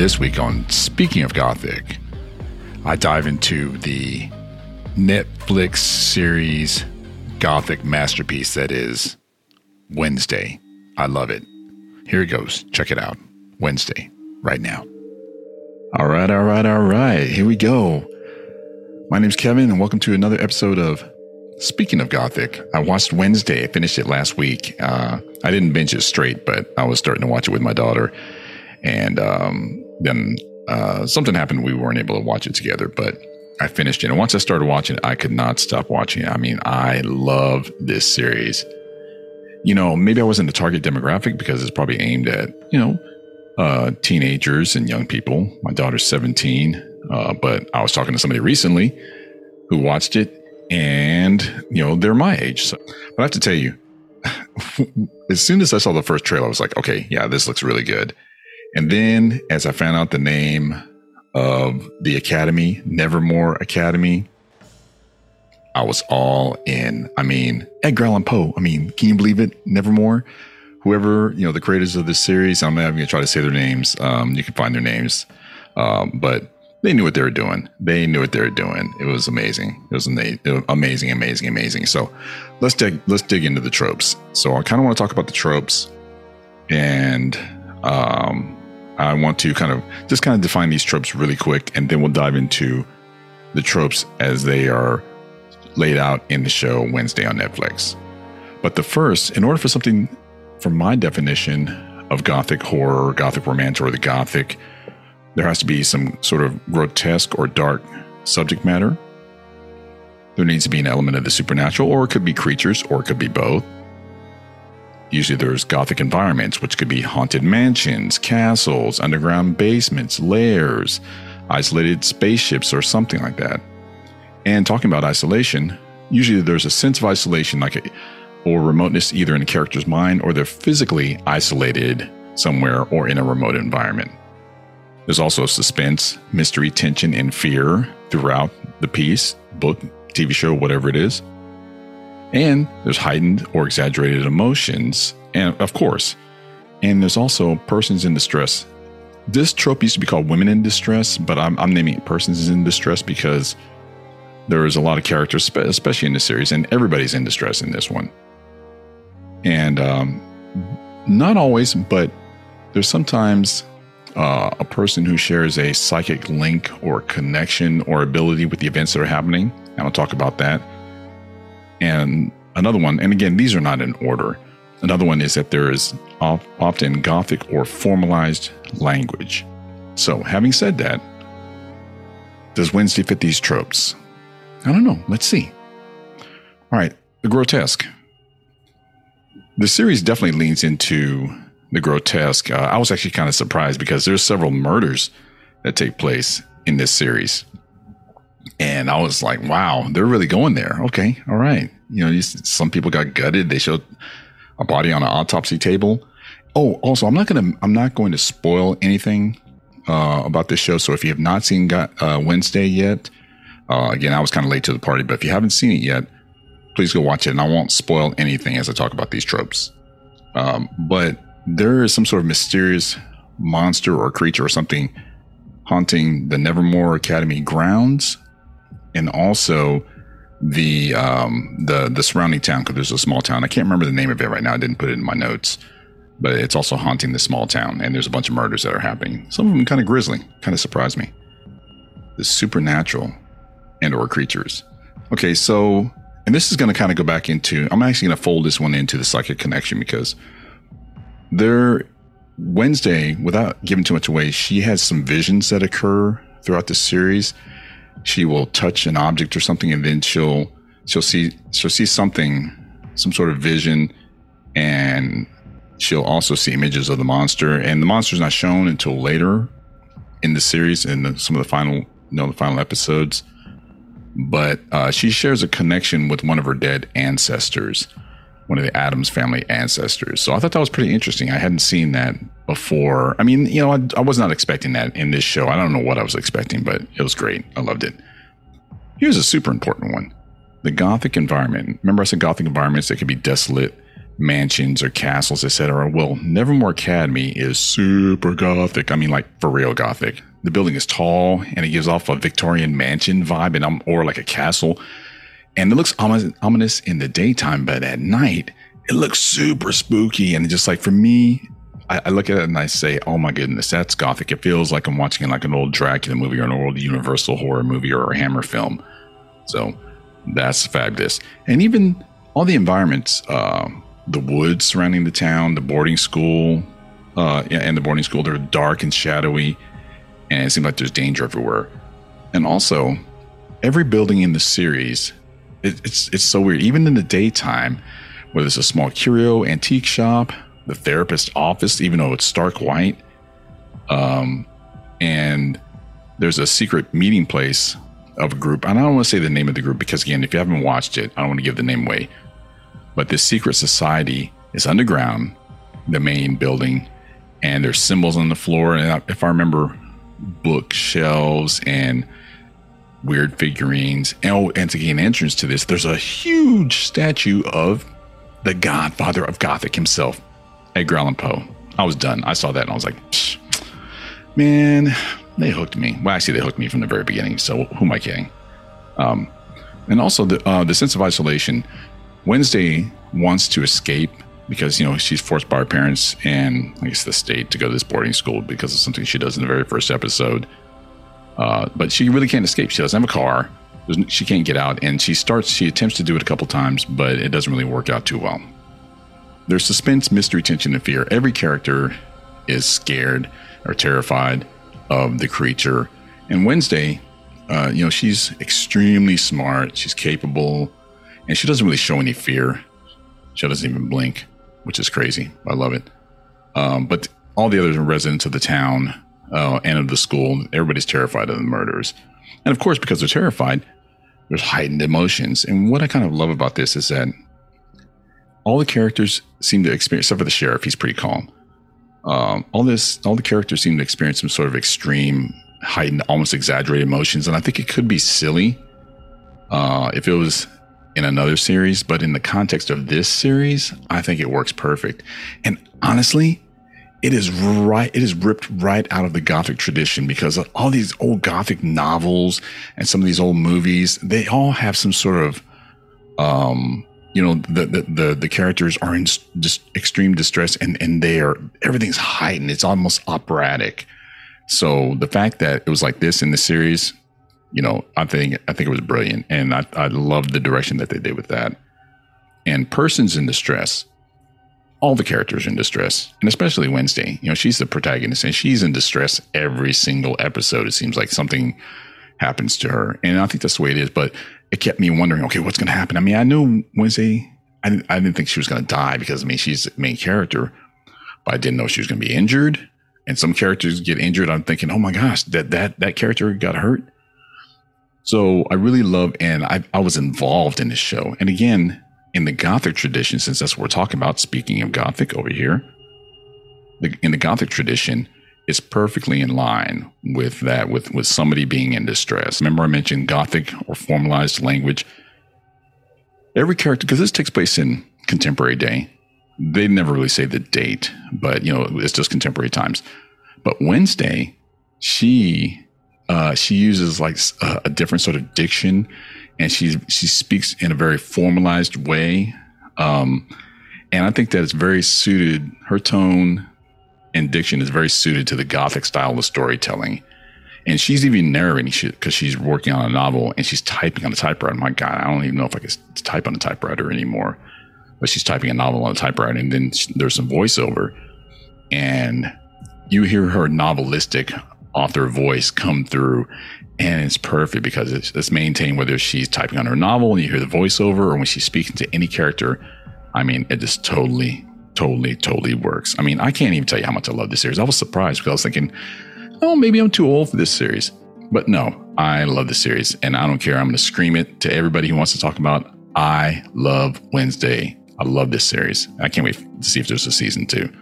This week on Speaking of Gothic, I dive into the Netflix series Gothic masterpiece that is Wednesday. I love it. Here it goes. Check it out. Wednesday, right now. All right, all right, all right. Here we go. My name's Kevin, and welcome to another episode of Speaking of Gothic. I watched Wednesday. I finished it last week. Uh, I didn't binge it straight, but I was starting to watch it with my daughter. And um, then uh, something happened. We weren't able to watch it together, but I finished it. And once I started watching it, I could not stop watching it. I mean, I love this series. You know, maybe I wasn't the target demographic because it's probably aimed at, you know, uh, teenagers and young people. My daughter's 17, uh, but I was talking to somebody recently who watched it and, you know, they're my age. So, but I have to tell you, as soon as I saw the first trailer, I was like, okay, yeah, this looks really good. And then as I found out the name of the academy, Nevermore Academy, I was all in. I mean, Edgar Allan Poe. I mean, can you believe it? Nevermore. Whoever, you know, the creators of this series, I'm not even going to try to say their names. Um, you can find their names. Um, but they knew what they were doing. They knew what they were doing. It was amazing. It was amazing, amazing, amazing. So let's dig, let's dig into the tropes. So I kind of want to talk about the tropes and, um, I want to kind of just kind of define these tropes really quick, and then we'll dive into the tropes as they are laid out in the show Wednesday on Netflix. But the first, in order for something, from my definition of gothic horror, gothic romance, or the gothic, there has to be some sort of grotesque or dark subject matter. There needs to be an element of the supernatural, or it could be creatures, or it could be both. Usually there's Gothic environments, which could be haunted mansions, castles, underground basements, lairs, isolated spaceships, or something like that. And talking about isolation, usually there's a sense of isolation, like a, or remoteness, either in a character's mind or they're physically isolated somewhere or in a remote environment. There's also suspense, mystery, tension, and fear throughout the piece, book, TV show, whatever it is. And there's heightened or exaggerated emotions, and of course, and there's also persons in distress. This trope used to be called women in distress, but I'm, I'm naming it persons in distress because there is a lot of characters, especially in this series, and everybody's in distress in this one. And um, not always, but there's sometimes uh, a person who shares a psychic link or connection or ability with the events that are happening. And I'll talk about that. And another one, and again, these are not in order. Another one is that there is often Gothic or formalized language. So, having said that, does Wednesday fit these tropes? I don't know. Let's see. All right, the grotesque. The series definitely leans into the grotesque. Uh, I was actually kind of surprised because there's several murders that take place in this series. And I was like, wow, they're really going there. Okay, all right. You know, some people got gutted. They showed a body on an autopsy table. Oh, also, I'm not gonna I'm not going to spoil anything uh, about this show. So if you have not seen got, uh, Wednesday yet, uh, again, I was kind of late to the party, but if you haven't seen it yet, please go watch it, and I won't spoil anything as I talk about these tropes. Um, but there is some sort of mysterious monster or creature or something haunting the Nevermore Academy grounds and also the um, the the surrounding town because there's a small town. I can't remember the name of it right now. I didn't put it in my notes, but it's also haunting the small town, and there's a bunch of murders that are happening. Some of them kind of grisly, kind of surprised me. The supernatural and or creatures. Okay, so and this is going to kind of go back into. I'm actually going to fold this one into the psychic connection because there Wednesday, without giving too much away, she has some visions that occur throughout the series she will touch an object or something and then she'll she'll see she'll see something some sort of vision and she'll also see images of the monster. And the monster's not shown until later in the series in the, some of the final you know the final episodes. But uh, she shares a connection with one of her dead ancestors one of the Addams family ancestors. So I thought that was pretty interesting. I hadn't seen that before. I mean, you know, I, I, was not expecting that in this show. I don't know what I was expecting, but it was great. I loved it. Here's a super important one the Gothic environment. Remember, I said Gothic environments, they could be desolate, mansions or castles, etc. Well, Nevermore Academy is super gothic. I mean, like for real gothic. The building is tall and it gives off a Victorian mansion vibe, and um, or like a castle. And it looks ominous in the daytime, but at night it looks super spooky. And just like for me, I, I, look at it and I say, "Oh my goodness, that's gothic." It feels like I'm watching like an old Dracula movie or an old Universal horror movie or a Hammer film. So that's fabulous. And even all the environments, uh, the woods surrounding the town, the boarding school, uh, and the boarding school, they're dark and shadowy, and it seems like there's danger everywhere. And also, every building in the series, it, it's it's so weird. Even in the daytime, whether it's a small curio antique shop the therapist's office, even though it's stark white. Um, and there's a secret meeting place of a group. And I don't want to say the name of the group because, again, if you haven't watched it, I don't want to give the name away. But this secret society is underground, the main building, and there's symbols on the floor. And if I remember, bookshelves and weird figurines. And, oh, and to gain entrance to this, there's a huge statue of the godfather of Gothic himself, Edgar Allan Poe. I was done. I saw that and I was like, man, they hooked me. Well, actually, they hooked me from the very beginning. So who am I kidding? Um, and also the uh, the sense of isolation. Wednesday wants to escape because you know she's forced by her parents and I guess the state to go to this boarding school because of something she does in the very first episode. Uh, but she really can't escape. She doesn't have a car. She can't get out, and she starts. She attempts to do it a couple times, but it doesn't really work out too well. There's suspense, mystery, tension, and fear. Every character is scared or terrified of the creature. And Wednesday, uh, you know, she's extremely smart. She's capable, and she doesn't really show any fear. She doesn't even blink, which is crazy. I love it. Um, but all the other residents of the town uh, and of the school, everybody's terrified of the murders. And of course, because they're terrified, there's heightened emotions. And what I kind of love about this is that all the characters seem to experience, except for the sheriff, he's pretty calm. Um, all this, all the characters seem to experience some sort of extreme, heightened, almost exaggerated emotions, and I think it could be silly uh, if it was in another series, but in the context of this series, I think it works perfect. And honestly, it is right. It is ripped right out of the Gothic tradition because all these old Gothic novels and some of these old movies, they all have some sort of um, you know the, the the the, characters are in just extreme distress and and they are everything's heightened. It's almost operatic. So the fact that it was like this in the series you know i think i think it was brilliant. And i i love the direction that they did with that. And persons in distress all the characters are in distress and especially wednesday you know she's the protagonist and she's in distress every single episode it seems like something happens to her and i think that's the way it is but it kept me wondering, okay, what's going to happen? I mean, I knew Wednesday, I didn't, I didn't think she was going to die because I mean, she's the main character, but I didn't know she was going to be injured. And some characters get injured. I'm thinking, oh my gosh, that, that, that character got hurt. So I really love, and I, I was involved in this show. And again, in the Gothic tradition, since that's what we're talking about, speaking of Gothic over here, the, in the Gothic tradition, is perfectly in line with that, with, with somebody being in distress. Remember, I mentioned Gothic or formalized language. Every character, because this takes place in contemporary day, they never really say the date, but you know, it's just contemporary times. But Wednesday, she uh, she uses like a, a, different sort of diction, and she she speaks in a very formalized way. Um, and I think that it's very suited her tone and diction is very suited to the gothic style of storytelling. And she's even narrating shit because she's working on a novel and she's typing on a typewriter. My God, I don't even know if I can type on a typewriter anymore. But she's typing a novel on a typewriter, and then there's some voiceover, and you hear her novelistic author voice come through, and it's perfect because it's, it's maintained whether she's typing on her novel and you hear the voiceover, or when she's speaking to any character. I mean, it just totally totally, totally works. I mean, I can't even tell you how much I love this series. I was surprised because I was thinking, oh, maybe I'm too old for this series. But no, I love the series and I don't care. I'm going to scream it to everybody who wants to talk about. I love Wednesday. I love this series. I can't wait to see if there's a season two.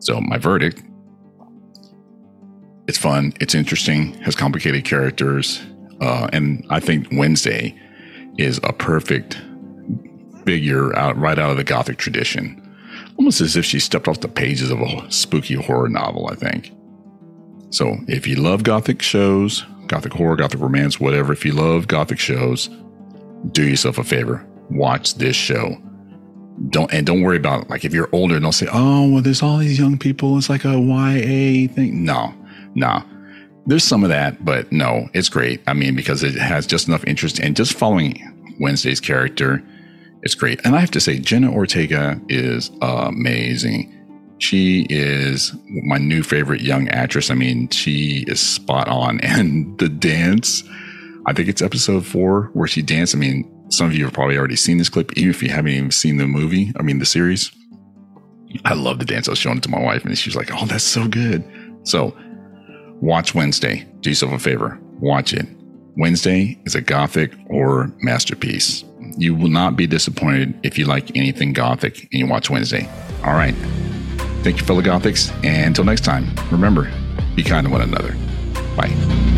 So, my verdict it's fun, it's interesting, has complicated characters. Uh, and I think Wednesday is a perfect figure out right out of the Gothic tradition. almost as if she stepped off the pages of a spooky horror novel, I think. So if you love gothic shows, gothic horror, gothic romance, whatever, if you love gothic shows, do yourself a favor. Watch this show. Don't and don't worry about it. like if you're older, don't say, oh well, there's all these young people. It's like a YA thing. No, no. There's some of that, but no, it's great. I mean, because it has just enough interest and just following Wednesday's character, it's great. And I have to say, Jenna Ortega is amazing. She is my new favorite young actress. I mean, she is spot on. And the dance, I think it's episode four where she danced. I mean, some of you have probably already seen this clip, even if you haven't even seen the movie, I mean, the series. I love the dance. I was showing it to my wife, and she's like, oh, that's so good. So, watch Wednesday. Do yourself a favor. Watch it. Wednesday is a gothic horror masterpiece. You will not be disappointed if you like anything gothic and you watch Wednesday. All right. Thank you, fellow gothics. And until next time, remember be kind to one another. Bye.